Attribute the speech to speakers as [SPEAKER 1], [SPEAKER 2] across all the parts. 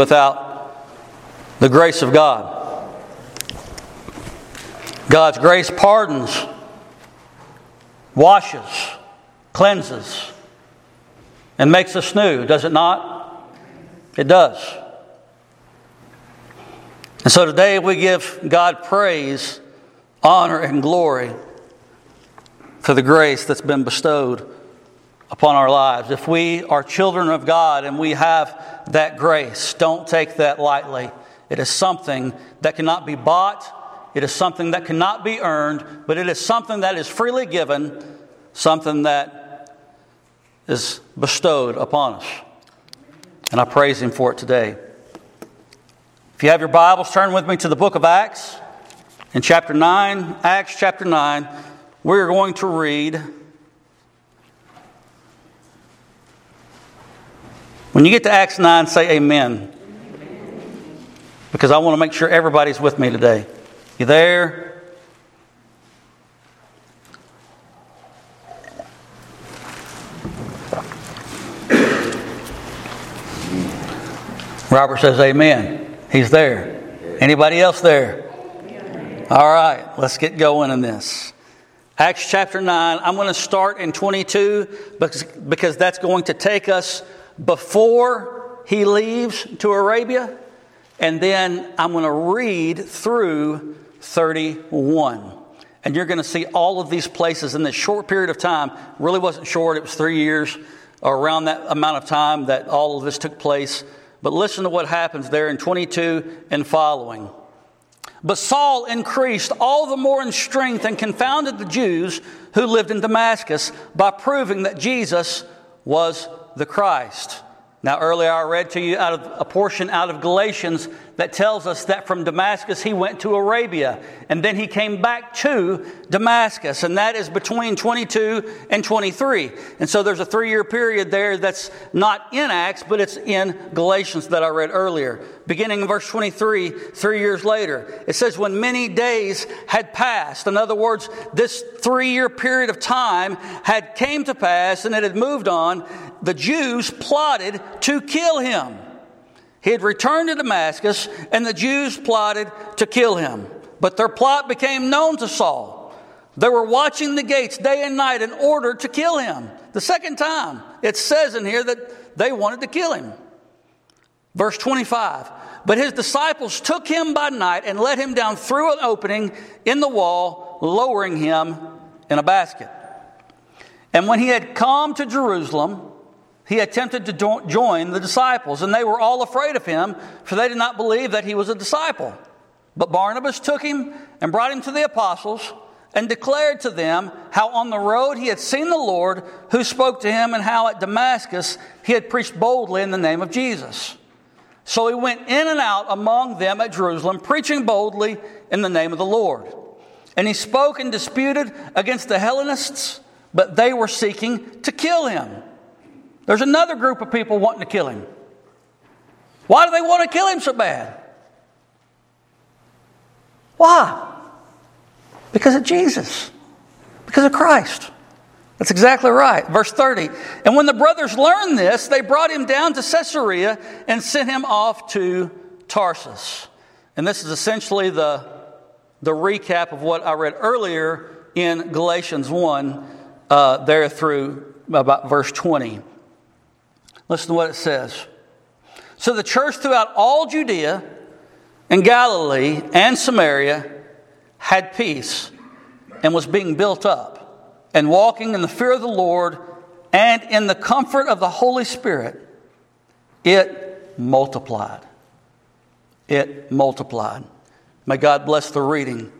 [SPEAKER 1] without the grace of God. God's grace pardons, washes, cleanses, and makes us new, does it not? It does. And so today we give God praise, honor, and glory for the grace that's been bestowed upon our lives. If we are children of God and we have that grace, don't take that lightly. It is something that cannot be bought, it is something that cannot be earned, but it is something that is freely given, something that is bestowed upon us. And I praise Him for it today. If you have your Bibles, turn with me to the book of Acts. In chapter 9, Acts chapter 9, we're going to read. When you get to Acts 9, say amen. Because I want to make sure everybody's with me today. You there? Robert says amen. He's there. Anybody else there? All right, let's get going in this. Acts chapter 9, I'm going to start in 22 because, because that's going to take us before he leaves to Arabia, and then I'm going to read through 31. And you're going to see all of these places in this short period of time. Really wasn't short, it was three years or around that amount of time that all of this took place. But listen to what happens there in 22 and following. But Saul increased all the more in strength and confounded the Jews who lived in Damascus by proving that Jesus was the Christ. Now, earlier I read to you out of a portion out of Galatians that tells us that from Damascus he went to Arabia and then he came back to Damascus, and that is between 22 and 23. And so there's a three year period there that's not in Acts, but it's in Galatians that I read earlier. Beginning in verse 23, three years later, it says, When many days had passed, in other words, this three year period of time had came to pass and it had moved on, the Jews plotted to kill him. He had returned to Damascus, and the Jews plotted to kill him. But their plot became known to Saul. They were watching the gates day and night in order to kill him. The second time, it says in here that they wanted to kill him. Verse 25. But his disciples took him by night and let him down through an opening in the wall, lowering him in a basket. And when he had come to Jerusalem, he attempted to join the disciples, and they were all afraid of him, for they did not believe that he was a disciple. But Barnabas took him and brought him to the apostles and declared to them how on the road he had seen the Lord who spoke to him, and how at Damascus he had preached boldly in the name of Jesus. So he went in and out among them at Jerusalem, preaching boldly in the name of the Lord. And he spoke and disputed against the Hellenists, but they were seeking to kill him. There's another group of people wanting to kill him. Why do they want to kill him so bad? Why? Because of Jesus, because of Christ. That's exactly right. Verse 30. And when the brothers learned this, they brought him down to Caesarea and sent him off to Tarsus. And this is essentially the, the recap of what I read earlier in Galatians 1, uh, there through about verse 20. Listen to what it says. So the church throughout all Judea and Galilee and Samaria had peace and was being built up and walking in the fear of the Lord and in the comfort of the Holy Spirit. It multiplied. It multiplied. May God bless the reading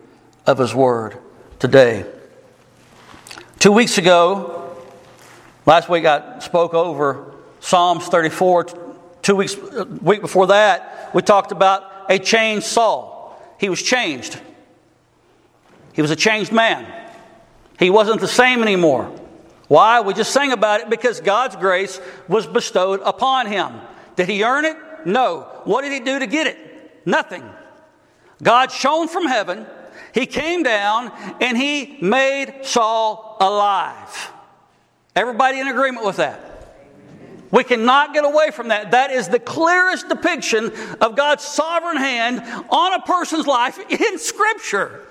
[SPEAKER 1] of His Word today. Two weeks ago, last week I spoke over Psalms 34, two weeks, uh, week before that, we talked about a changed Saul. He was changed. He was a changed man. He wasn't the same anymore. Why? We just sang about it because God's grace was bestowed upon him. Did he earn it? No. What did he do to get it? Nothing. God shone from heaven, he came down, and he made Saul alive. Everybody in agreement with that? We cannot get away from that. That is the clearest depiction of God's sovereign hand on a person's life in Scripture.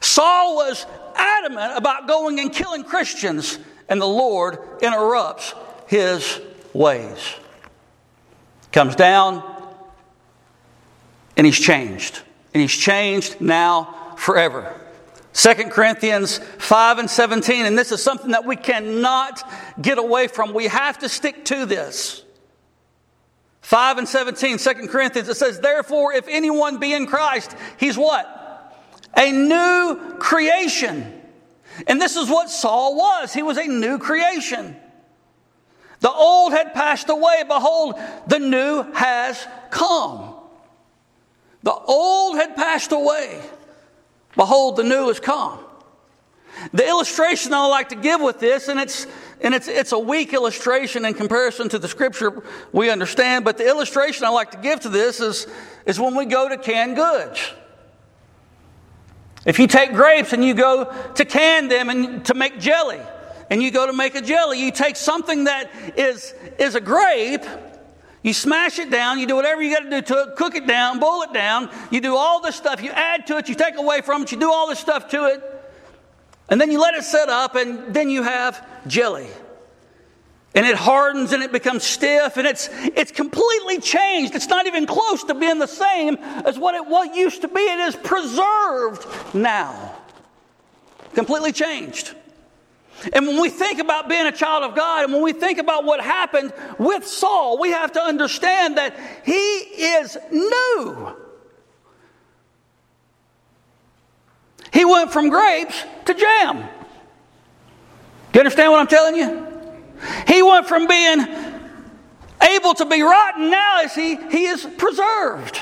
[SPEAKER 1] Saul was adamant about going and killing Christians, and the Lord interrupts his ways. Comes down, and he's changed. And he's changed now forever. 2 Corinthians 5 and 17, and this is something that we cannot get away from. We have to stick to this. 5 and 17, 2 Corinthians, it says, Therefore, if anyone be in Christ, he's what? A new creation. And this is what Saul was. He was a new creation. The old had passed away. Behold, the new has come. The old had passed away. Behold, the new has come. The illustration I like to give with this, and it's and it's it's a weak illustration in comparison to the scripture we understand, but the illustration I like to give to this is, is when we go to canned goods. If you take grapes and you go to can them and to make jelly, and you go to make a jelly, you take something that is, is a grape you smash it down, you do whatever you got to do to it, cook it down, boil it down, you do all this stuff, you add to it, you take away from it, you do all this stuff to it, and then you let it set up, and then you have jelly. And it hardens and it becomes stiff, and it's, it's completely changed. It's not even close to being the same as what it what used to be. It is preserved now. Completely changed. And when we think about being a child of God and when we think about what happened with Saul, we have to understand that he is new. He went from grapes to jam. Do you understand what I'm telling you? He went from being able to be rotten now as he, he is preserved.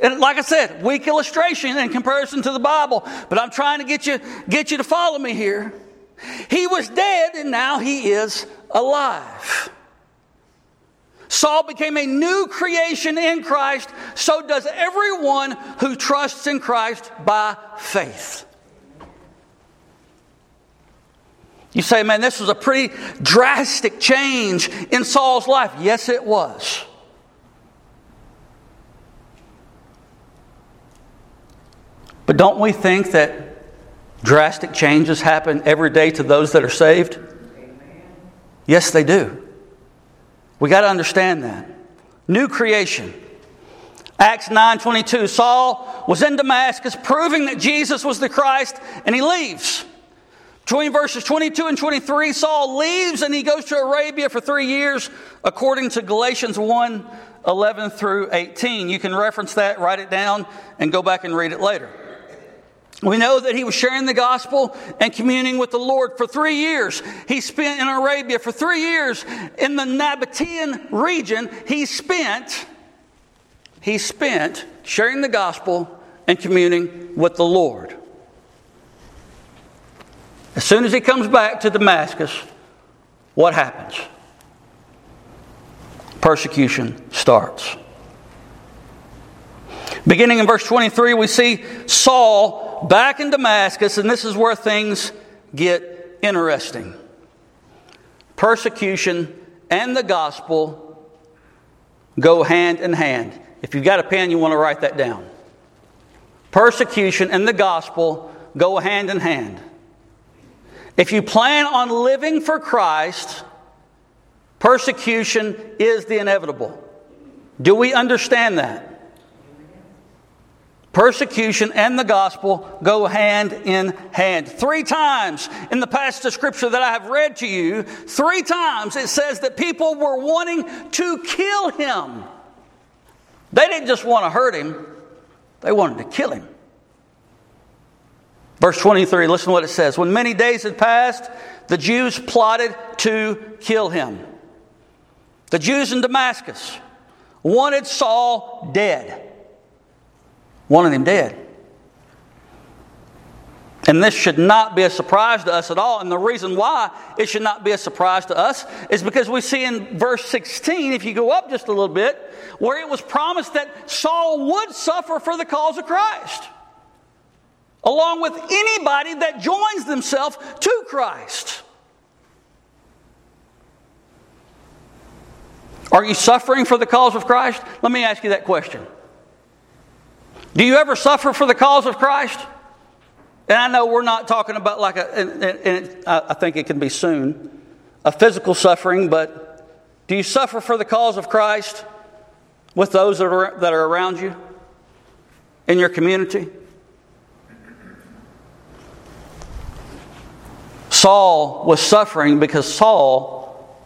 [SPEAKER 1] And like I said, weak illustration in comparison to the Bible, but I'm trying to get you, get you to follow me here. He was dead and now he is alive. Saul became a new creation in Christ, so does everyone who trusts in Christ by faith. You say, man, this was a pretty drastic change in Saul's life. Yes, it was. But don't we think that Drastic changes happen every day to those that are saved? Yes, they do. We got to understand that. New creation. Acts 9:22 Saul was in Damascus proving that Jesus was the Christ and he leaves. Between verses 22 and 23 Saul leaves and he goes to Arabia for 3 years according to Galatians 1 11 through 18. You can reference that, write it down and go back and read it later. We know that he was sharing the gospel and communing with the Lord for three years. He spent in Arabia for three years in the Nabatean region. He spent, he spent sharing the gospel and communing with the Lord. As soon as he comes back to Damascus, what happens? Persecution starts. Beginning in verse 23, we see Saul back in Damascus, and this is where things get interesting. Persecution and the gospel go hand in hand. If you've got a pen, you want to write that down. Persecution and the gospel go hand in hand. If you plan on living for Christ, persecution is the inevitable. Do we understand that? Persecution and the gospel go hand in hand. Three times in the passage of scripture that I have read to you, three times it says that people were wanting to kill him. They didn't just want to hurt him, they wanted to kill him. Verse 23, listen to what it says. When many days had passed, the Jews plotted to kill him. The Jews in Damascus wanted Saul dead wanted them dead. And this should not be a surprise to us at all. And the reason why it should not be a surprise to us is because we see in verse 16, if you go up just a little bit, where it was promised that Saul would suffer for the cause of Christ, along with anybody that joins themselves to Christ. Are you suffering for the cause of Christ? Let me ask you that question. Do you ever suffer for the cause of Christ? And I know we're not talking about like a, and, and it, I think it can be soon, a physical suffering, but do you suffer for the cause of Christ with those that are, that are around you in your community? Saul was suffering because Saul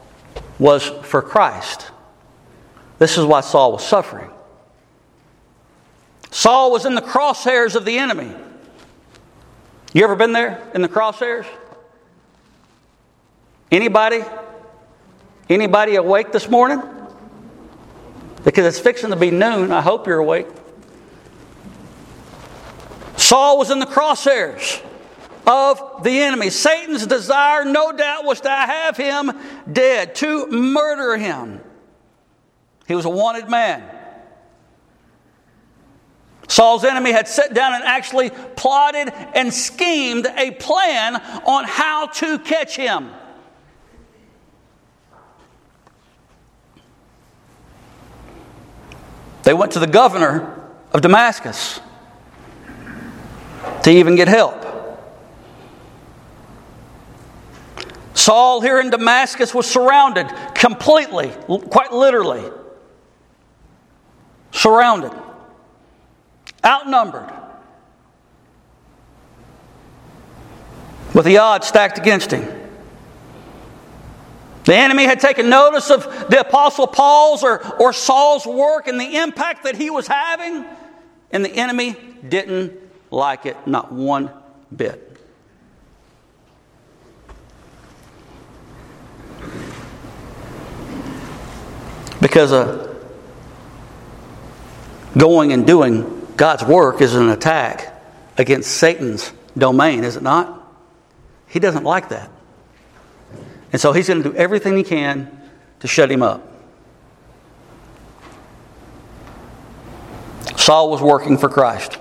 [SPEAKER 1] was for Christ. This is why Saul was suffering. Saul was in the crosshairs of the enemy. You ever been there in the crosshairs? Anybody? Anybody awake this morning? Because it's fixing to be noon. I hope you're awake. Saul was in the crosshairs of the enemy. Satan's desire, no doubt, was to have him dead, to murder him. He was a wanted man. Saul's enemy had sat down and actually plotted and schemed a plan on how to catch him. They went to the governor of Damascus to even get help. Saul here in Damascus was surrounded completely, quite literally. Surrounded outnumbered, with the odds stacked against him. The enemy had taken notice of the Apostle Paul's or, or Saul's work and the impact that he was having, and the enemy didn't like it, not one bit. Because of going and doing God's work is an attack against Satan's domain, is it not? He doesn't like that. And so he's going to do everything he can to shut him up. Saul was working for Christ.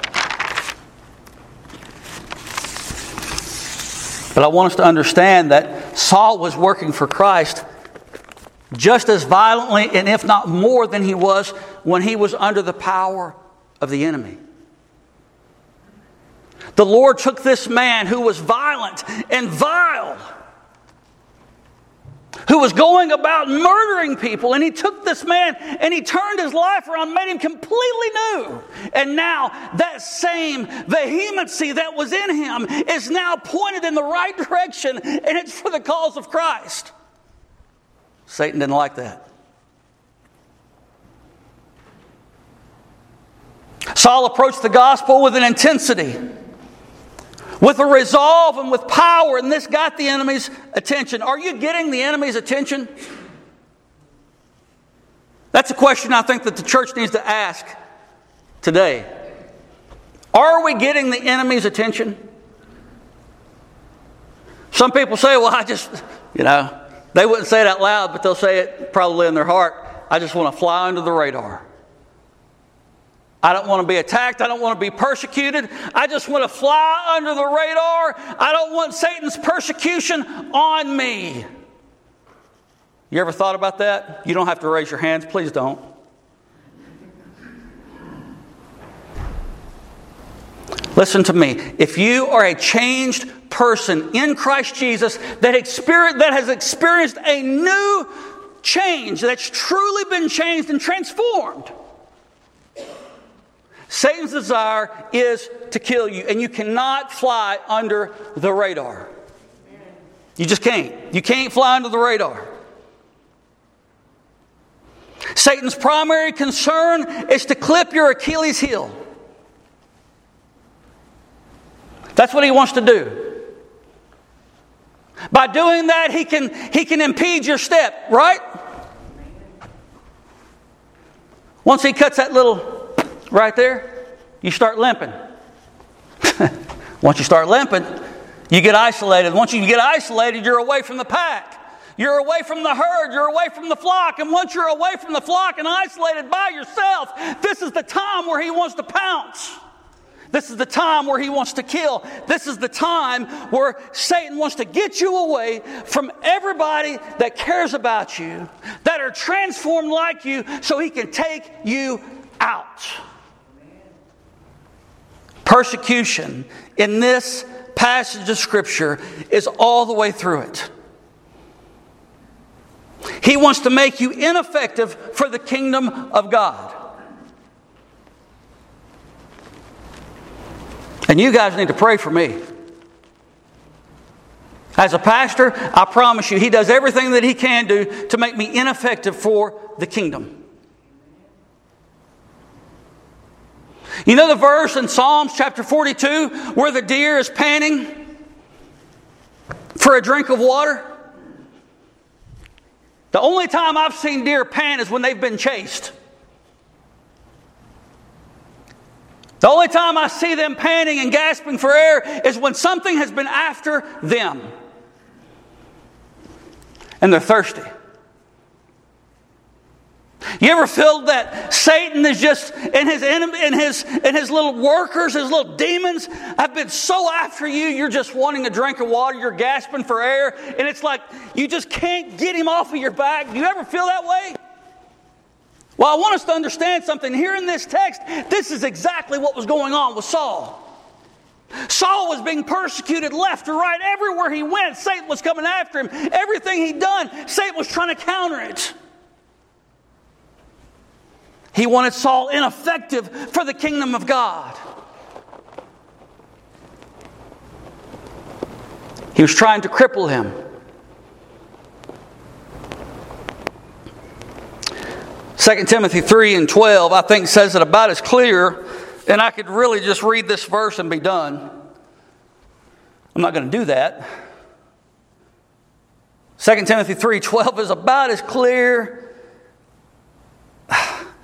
[SPEAKER 1] But I want us to understand that Saul was working for Christ just as violently and if not more than he was when he was under the power of the enemy. The Lord took this man who was violent and vile, who was going about murdering people, and he took this man and he turned his life around, made him completely new. And now that same vehemency that was in him is now pointed in the right direction, and it's for the cause of Christ. Satan didn't like that. Saul approached the gospel with an intensity, with a resolve, and with power, and this got the enemy's attention. Are you getting the enemy's attention? That's a question I think that the church needs to ask today. Are we getting the enemy's attention? Some people say, well, I just, you know, they wouldn't say it out loud, but they'll say it probably in their heart. I just want to fly under the radar. I don't want to be attacked. I don't want to be persecuted. I just want to fly under the radar. I don't want Satan's persecution on me. You ever thought about that? You don't have to raise your hands. Please don't. Listen to me. If you are a changed person in Christ Jesus that, experience, that has experienced a new change, that's truly been changed and transformed, Satan's desire is to kill you, and you cannot fly under the radar. You just can't. You can't fly under the radar. Satan's primary concern is to clip your Achilles heel. That's what he wants to do. By doing that, he can, he can impede your step, right? Once he cuts that little right there, you start limping. Once you start limping, you get isolated. Once you get isolated, you're away from the pack. You're away from the herd. You're away from the flock. And once you're away from the flock and isolated by yourself, this is the time where he wants to pounce. This is the time where he wants to kill. This is the time where Satan wants to get you away from everybody that cares about you, that are transformed like you, so he can take you out. Persecution in this passage of Scripture is all the way through it. He wants to make you ineffective for the kingdom of God. And you guys need to pray for me. As a pastor, I promise you, he does everything that he can do to make me ineffective for the kingdom. You know the verse in Psalms chapter 42 where the deer is panting for a drink of water? The only time I've seen deer pant is when they've been chased. The only time I see them panting and gasping for air is when something has been after them. And they're thirsty. You ever feel that Satan is just and his and his and his little workers, his little demons have been so after you, you're just wanting a drink of water, you're gasping for air, and it's like you just can't get him off of your back. Do you ever feel that way? Well, I want us to understand something. Here in this text, this is exactly what was going on with Saul. Saul was being persecuted left or right. Everywhere he went, Satan was coming after him. Everything he'd done, Satan was trying to counter it. He wanted Saul ineffective for the kingdom of God. He was trying to cripple him. 2 Timothy 3 and 12, I think, says it about as clear, and I could really just read this verse and be done. I'm not going to do that. 2 Timothy 3 12 is about as clear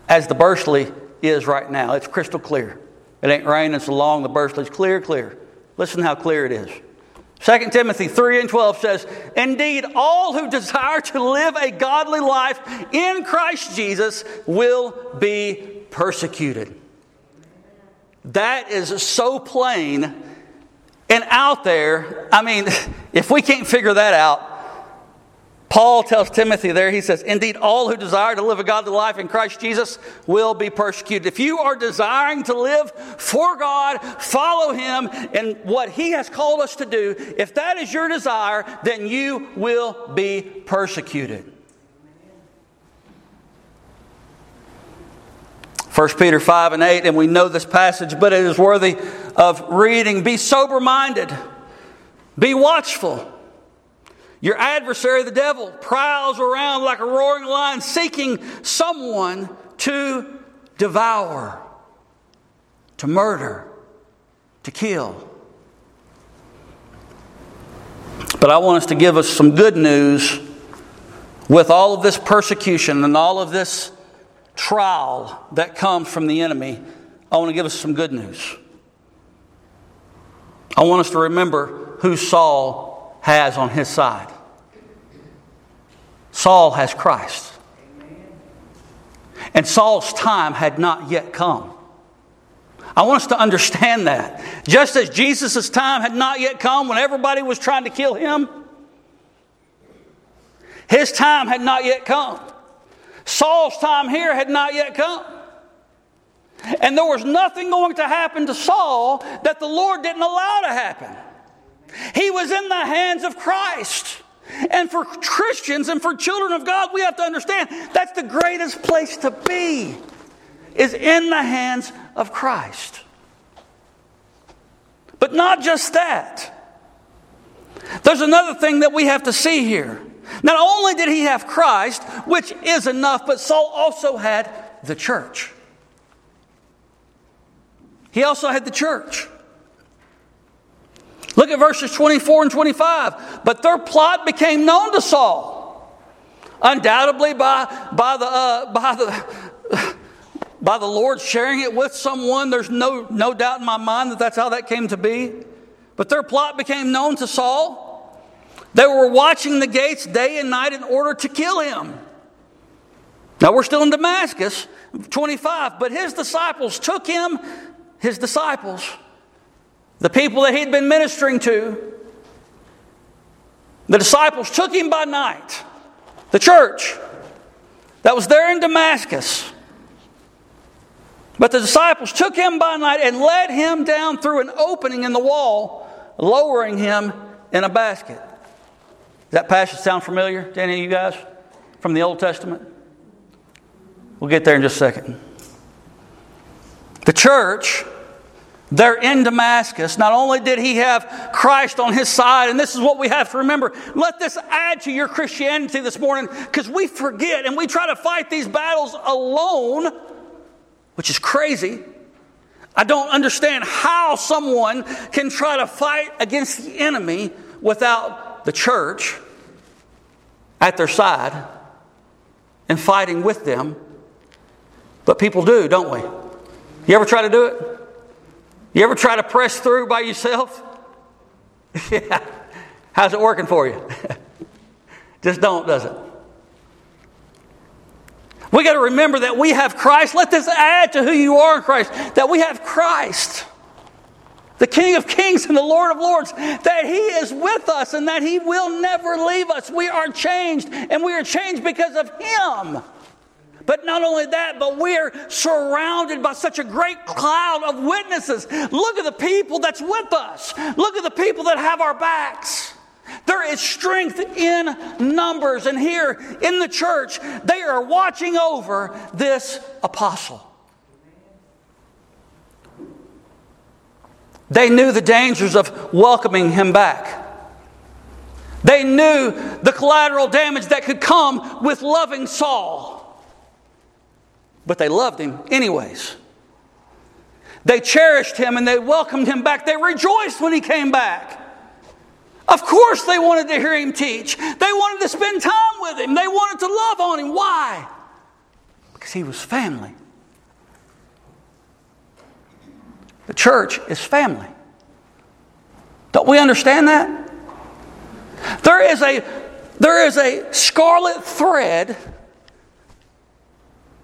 [SPEAKER 1] as the Bursley is right now. It's crystal clear. It ain't raining so long, the Bursley's clear, clear. Listen how clear it is. 2 Timothy 3 and 12 says, Indeed, all who desire to live a godly life in Christ Jesus will be persecuted. That is so plain and out there. I mean, if we can't figure that out, Paul tells Timothy there, he says, Indeed, all who desire to live a godly life in Christ Jesus will be persecuted. If you are desiring to live for God, follow Him and what He has called us to do, if that is your desire, then you will be persecuted. 1 Peter 5 and 8, and we know this passage, but it is worthy of reading. Be sober minded, be watchful. Your adversary, the devil, prowls around like a roaring lion seeking someone to devour, to murder, to kill. But I want us to give us some good news with all of this persecution and all of this trial that comes from the enemy. I want to give us some good news. I want us to remember who Saul has on his side. Saul has Christ. And Saul's time had not yet come. I want us to understand that. Just as Jesus' time had not yet come when everybody was trying to kill him, his time had not yet come. Saul's time here had not yet come. And there was nothing going to happen to Saul that the Lord didn't allow to happen. Was in the hands of Christ. And for Christians and for children of God, we have to understand that's the greatest place to be is in the hands of Christ. But not just that. There's another thing that we have to see here. Not only did he have Christ, which is enough, but Saul also had the church. He also had the church. Look at verses 24 and 25. But their plot became known to Saul, undoubtedly by, by, the, uh, by, the, by the Lord sharing it with someone. There's no, no doubt in my mind that that's how that came to be. But their plot became known to Saul. They were watching the gates day and night in order to kill him. Now we're still in Damascus, 25, but his disciples took him, his disciples, the people that he'd been ministering to, the disciples took him by night, the church that was there in Damascus. But the disciples took him by night and led him down through an opening in the wall, lowering him in a basket. Does that passage sound familiar to any of you guys from the Old Testament? We'll get there in just a second. The church there in Damascus, not only did he have Christ on his side, and this is what we have to remember. Let this add to your Christianity this morning because we forget and we try to fight these battles alone, which is crazy. I don't understand how someone can try to fight against the enemy without the church at their side and fighting with them. But people do, don't we? You ever try to do it? You ever try to press through by yourself? yeah. How's it working for you? Just don't, does it? We got to remember that we have Christ. Let this add to who you are in Christ. That we have Christ, the King of Kings and the Lord of Lords, that He is with us and that He will never leave us. We are changed, and we are changed because of Him. But not only that, but we're surrounded by such a great cloud of witnesses. Look at the people that's with us. Look at the people that have our backs. There is strength in numbers. And here in the church, they are watching over this apostle. They knew the dangers of welcoming him back. They knew the collateral damage that could come with loving Saul but they loved him anyways. They cherished him and they welcomed him back. They rejoiced when he came back. Of course, they wanted to hear him teach. They wanted to spend time with him. They wanted to love on him. Why? Because he was family. The church is family. Don't we understand that? There is a, there is a scarlet thread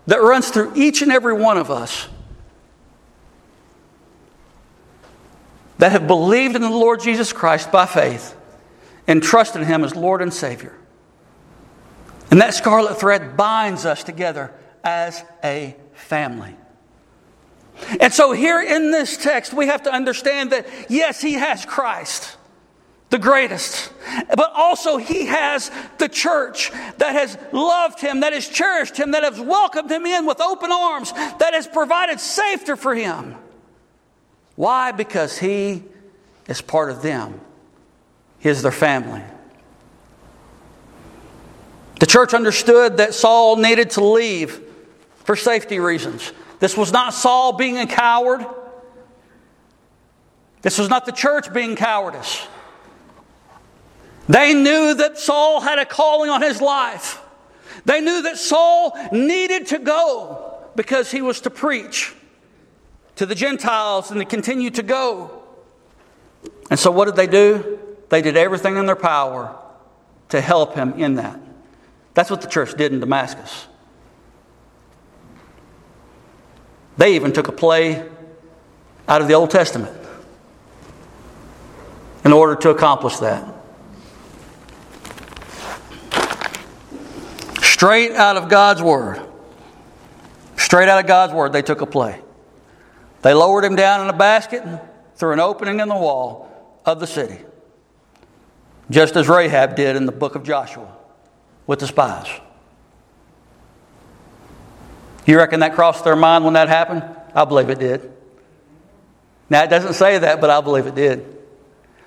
[SPEAKER 1] that runs through each and every one of us that have believed in the Lord Jesus Christ by faith and trusted Him as Lord and Savior. And that scarlet thread binds us together as a family. And so, here in this text, we have to understand that yes, He has Christ the greatest. But also, he has the church that has loved him, that has cherished him, that has welcomed him in with open arms, that has provided safety for him. Why? Because he is part of them, he is their family. The church understood that Saul needed to leave for safety reasons. This was not Saul being a coward. This was not the church being cowardice. They knew that Saul had a calling on his life. They knew that Saul needed to go because he was to preach to the Gentiles and to continue to go. And so, what did they do? They did everything in their power to help him in that. That's what the church did in Damascus. They even took a play out of the Old Testament in order to accomplish that. Straight out of God's Word. Straight out of God's Word, they took a play. They lowered him down in a basket through an opening in the wall of the city, just as Rahab did in the book of Joshua with the spies. You reckon that crossed their mind when that happened? I believe it did. Now, it doesn't say that, but I believe it did.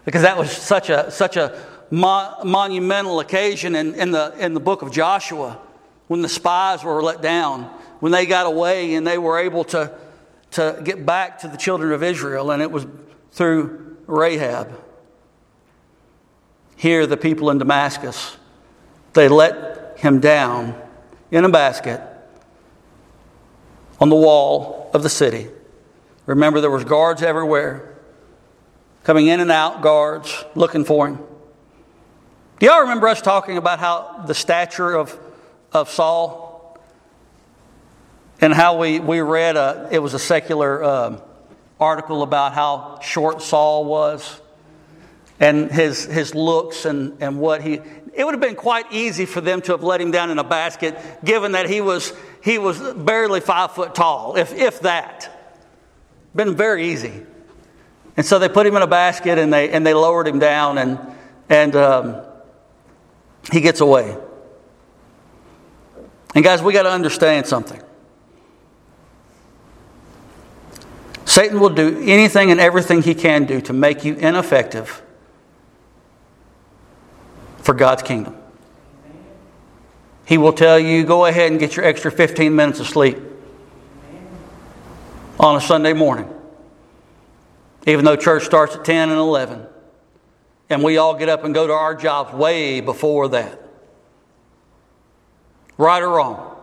[SPEAKER 1] Because that was such a, such a mo- monumental occasion in, in, the, in the book of Joshua when the spies were let down, when they got away and they were able to, to get back to the children of Israel, and it was through Rahab. Here, the people in Damascus, they let him down in a basket on the wall of the city. Remember, there was guards everywhere, coming in and out, guards looking for him. Do y'all remember us talking about how the stature of, of Saul and how we, we read a, it was a secular um, article about how short Saul was and his, his looks and, and what he. It would have been quite easy for them to have let him down in a basket, given that he was, he was barely five foot tall, if, if that. Been very easy. And so they put him in a basket and they, and they lowered him down, and, and um, he gets away. And guys, we got to understand something. Satan will do anything and everything he can do to make you ineffective for God's kingdom. He will tell you, go ahead and get your extra 15 minutes of sleep on a Sunday morning, even though church starts at 10 and 11. And we all get up and go to our jobs way before that. Right or wrong?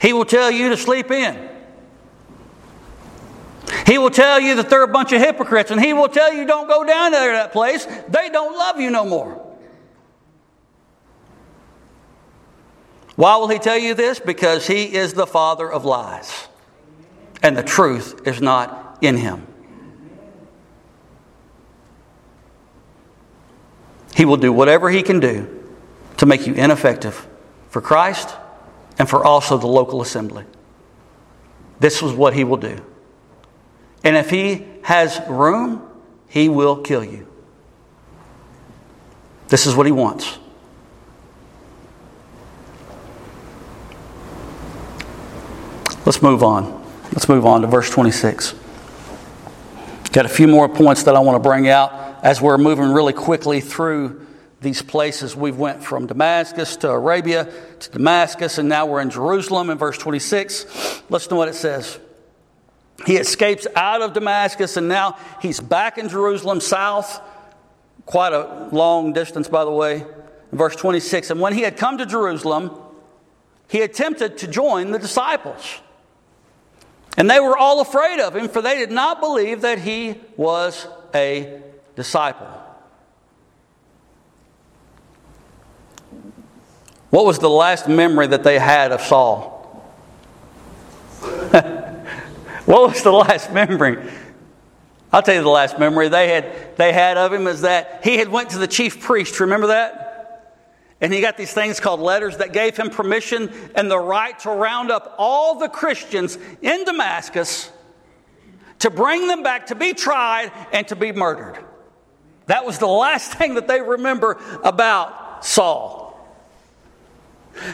[SPEAKER 1] He will tell you to sleep in. He will tell you that they're a bunch of hypocrites, and he will tell you don't go down there to that place. They don't love you no more. Why will he tell you this? Because he is the father of lies, and the truth is not in him. He will do whatever he can do to make you ineffective for Christ and for also the local assembly. This is what he will do. And if he has room, he will kill you. This is what he wants. Let's move on. Let's move on to verse 26. Got a few more points that I want to bring out as we're moving really quickly through these places. We've went from Damascus to Arabia to Damascus, and now we're in Jerusalem in verse 26. Let's know what it says. He escapes out of Damascus and now he's back in Jerusalem south, quite a long distance, by the way. In verse 26 And when he had come to Jerusalem, he attempted to join the disciples. And they were all afraid of him, for they did not believe that he was a disciple. What was the last memory that they had of Saul? What was the last memory? I'll tell you the last memory they had, they had of him is that he had went to the chief priest. Remember that? And he got these things called letters that gave him permission and the right to round up all the Christians in Damascus to bring them back to be tried and to be murdered. That was the last thing that they remember about Saul.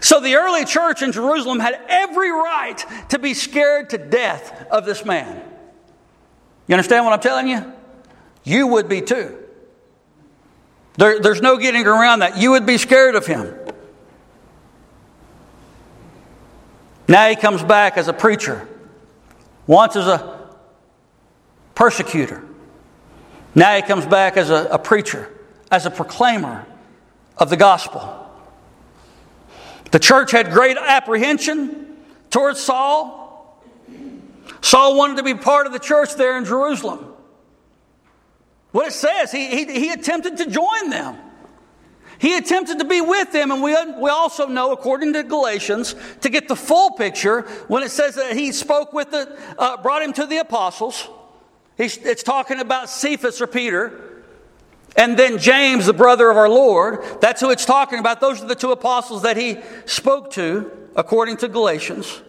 [SPEAKER 1] So the early church in Jerusalem had every right to be scared to death of this man. You understand what I'm telling you? You would be too. There, there's no getting around that. You would be scared of him. Now he comes back as a preacher, once as a persecutor. Now he comes back as a, a preacher, as a proclaimer of the gospel. The church had great apprehension towards Saul. Saul wanted to be part of the church there in Jerusalem. What it says, he, he, he attempted to join them. He attempted to be with them, and we, we also know, according to Galatians, to get the full picture, when it says that he spoke with the, uh, brought him to the apostles, it's talking about Cephas or Peter. And then James, the brother of our Lord, that's who it's talking about. Those are the two apostles that he spoke to, according to Galatians.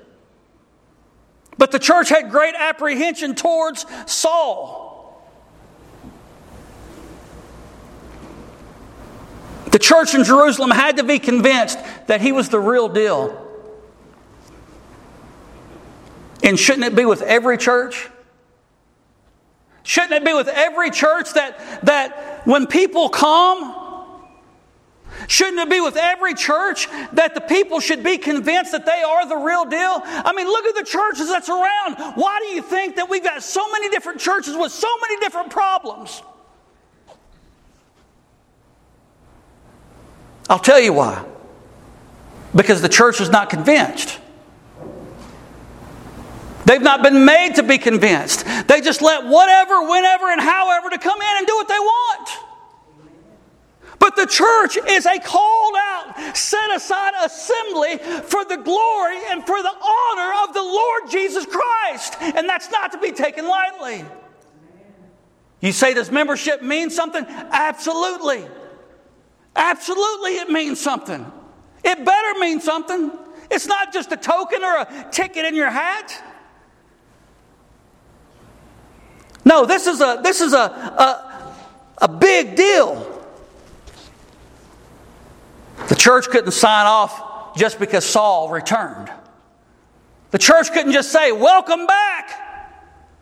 [SPEAKER 1] But the church had great apprehension towards Saul. The church in Jerusalem had to be convinced that he was the real deal. And shouldn't it be with every church? Shouldn't it be with every church that, that when people come, Shouldn't it be with every church that the people should be convinced that they are the real deal? I mean, look at the churches that's around. Why do you think that we've got so many different churches with so many different problems? I'll tell you why. Because the church is not convinced. They've not been made to be convinced. They just let whatever, whenever, and however to come in and do what they want. But the church is a called out, set aside assembly for the glory and for the honor of the Lord Jesus Christ. And that's not to be taken lightly. You say, does membership mean something? Absolutely. Absolutely, it means something. It better mean something. It's not just a token or a ticket in your hat. No, this is a, this is a, a, a big deal. The church couldn't sign off just because Saul returned. The church couldn't just say, Welcome back,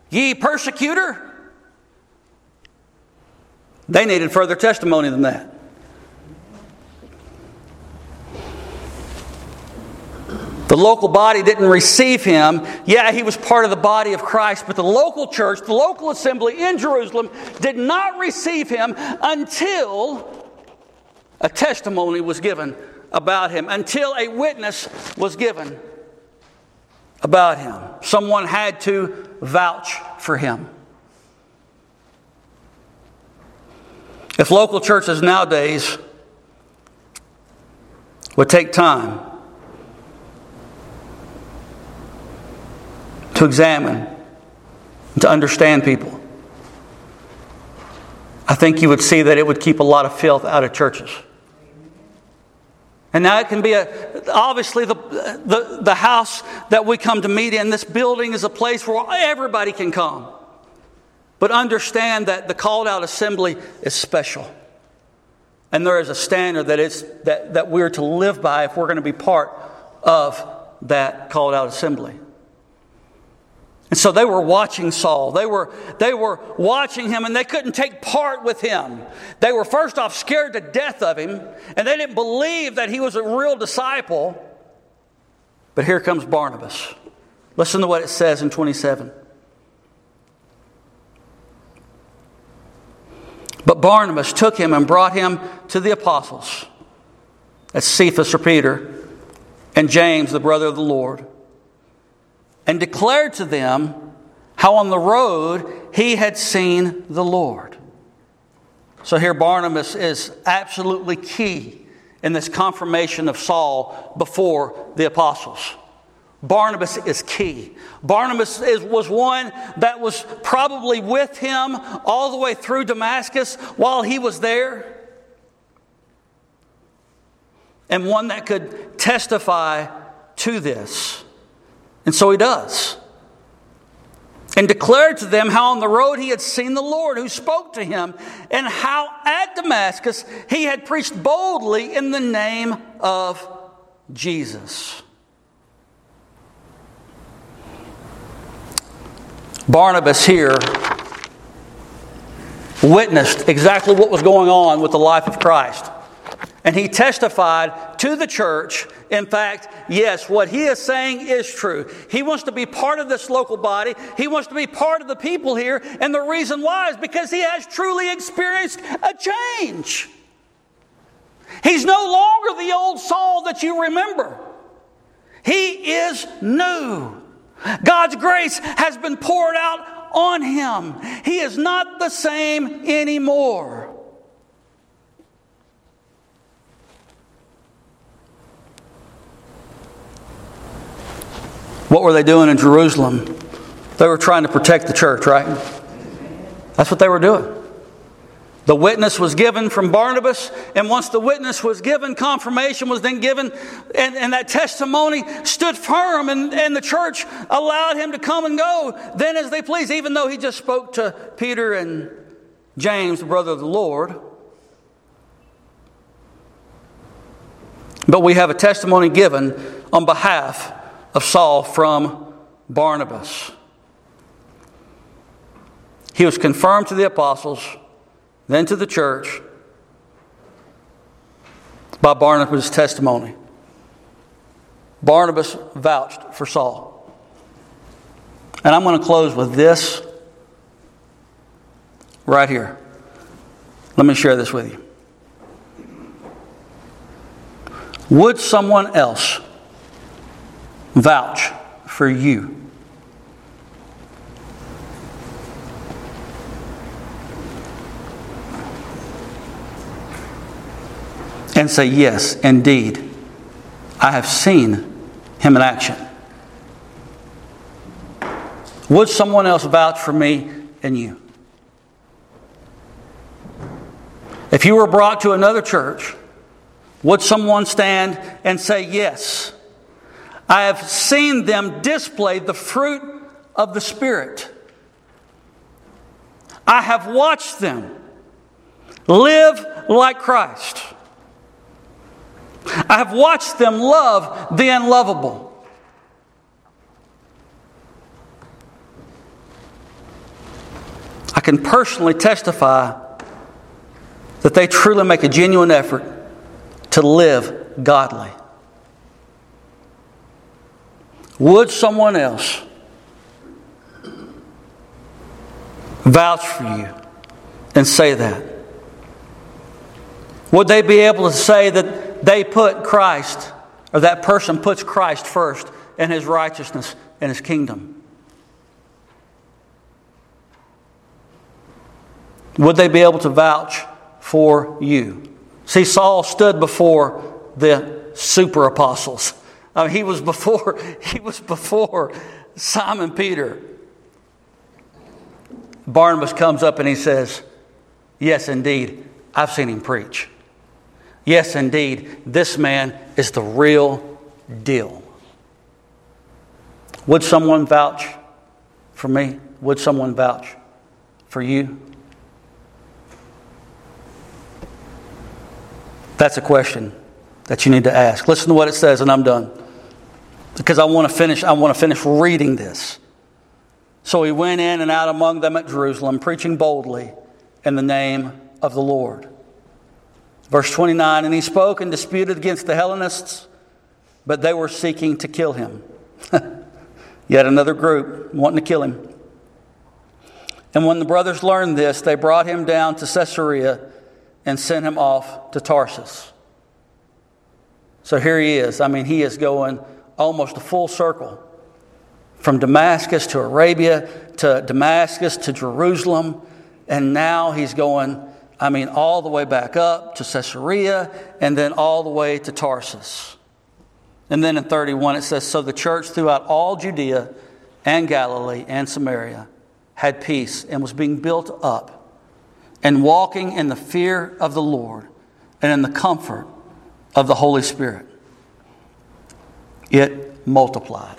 [SPEAKER 1] ye persecutor. They needed further testimony than that. The local body didn't receive him. Yeah, he was part of the body of Christ, but the local church, the local assembly in Jerusalem, did not receive him until a testimony was given about him, until a witness was given about him. Someone had to vouch for him. If local churches nowadays would take time to examine, to understand people, I think you would see that it would keep a lot of filth out of churches. And now it can be a, obviously, the, the, the house that we come to meet in, this building is a place where everybody can come. But understand that the called out assembly is special. And there is a standard that, it's, that, that we're to live by if we're going to be part of that called out assembly. And so they were watching Saul. They were, they were watching him and they couldn't take part with him. They were first off scared to death of him and they didn't believe that he was a real disciple. But here comes Barnabas. Listen to what it says in 27. But Barnabas took him and brought him to the apostles. That's Cephas or Peter and James, the brother of the Lord and declared to them how on the road he had seen the Lord. So here Barnabas is absolutely key in this confirmation of Saul before the apostles. Barnabas is key. Barnabas is, was one that was probably with him all the way through Damascus while he was there. And one that could testify to this. And so he does. And declared to them how on the road he had seen the Lord who spoke to him, and how at Damascus he had preached boldly in the name of Jesus. Barnabas here witnessed exactly what was going on with the life of Christ. And he testified to the church, in fact, yes, what he is saying is true. He wants to be part of this local body. He wants to be part of the people here. And the reason why is because he has truly experienced a change. He's no longer the old Saul that you remember. He is new. God's grace has been poured out on him. He is not the same anymore. What were they doing in Jerusalem? They were trying to protect the church, right? That's what they were doing. The witness was given from Barnabas, and once the witness was given, confirmation was then given, and, and that testimony stood firm, and, and the church allowed him to come and go then as they pleased, even though he just spoke to Peter and James, the brother of the Lord. But we have a testimony given on behalf of Saul from Barnabas. He was confirmed to the apostles, then to the church by Barnabas' testimony. Barnabas vouched for Saul. And I'm going to close with this right here. Let me share this with you. Would someone else vouch for you. and say, Yes, indeed, I have seen him in action? Would someone else vouch for me and you? If you were brought to another church, would someone stand and say, Yes, I have seen them display the fruit of the Spirit? I have watched them live like Christ. I have watched them love the unlovable. I can personally testify that they truly make a genuine effort to live godly. Would someone else vouch for you and say that? Would they be able to say that they put Christ, or that person puts Christ first in his righteousness and his kingdom? Would they be able to vouch for you? See, Saul stood before the super apostles. Mean, he was before he was before Simon Peter. Barnabas comes up and he says, Yes, indeed, I've seen him preach. Yes, indeed, this man is the real deal. Would someone vouch for me? Would someone vouch for you? That's a question that you need to ask. Listen to what it says, and I'm done. Because I want to finish, I want to finish reading this. So he went in and out among them at Jerusalem, preaching boldly in the name of the Lord. Verse 29 And he spoke and disputed against the Hellenists, but they were seeking to kill him. Yet another group wanting to kill him. And when the brothers learned this, they brought him down to Caesarea and sent him off to Tarsus. So here he is. I mean, he is going almost a full circle from Damascus to Arabia to Damascus to Jerusalem. And now he's going, I mean, all the way back up to Caesarea and then all the way to Tarsus. And then in 31 it says So the church throughout all Judea and Galilee and Samaria had peace and was being built up and walking in the fear of the Lord and in the comfort of the Holy Spirit. It multiplied.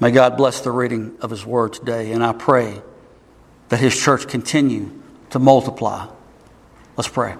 [SPEAKER 1] May God bless the reading of His Word today, and I pray that His church continue to multiply. Let's pray.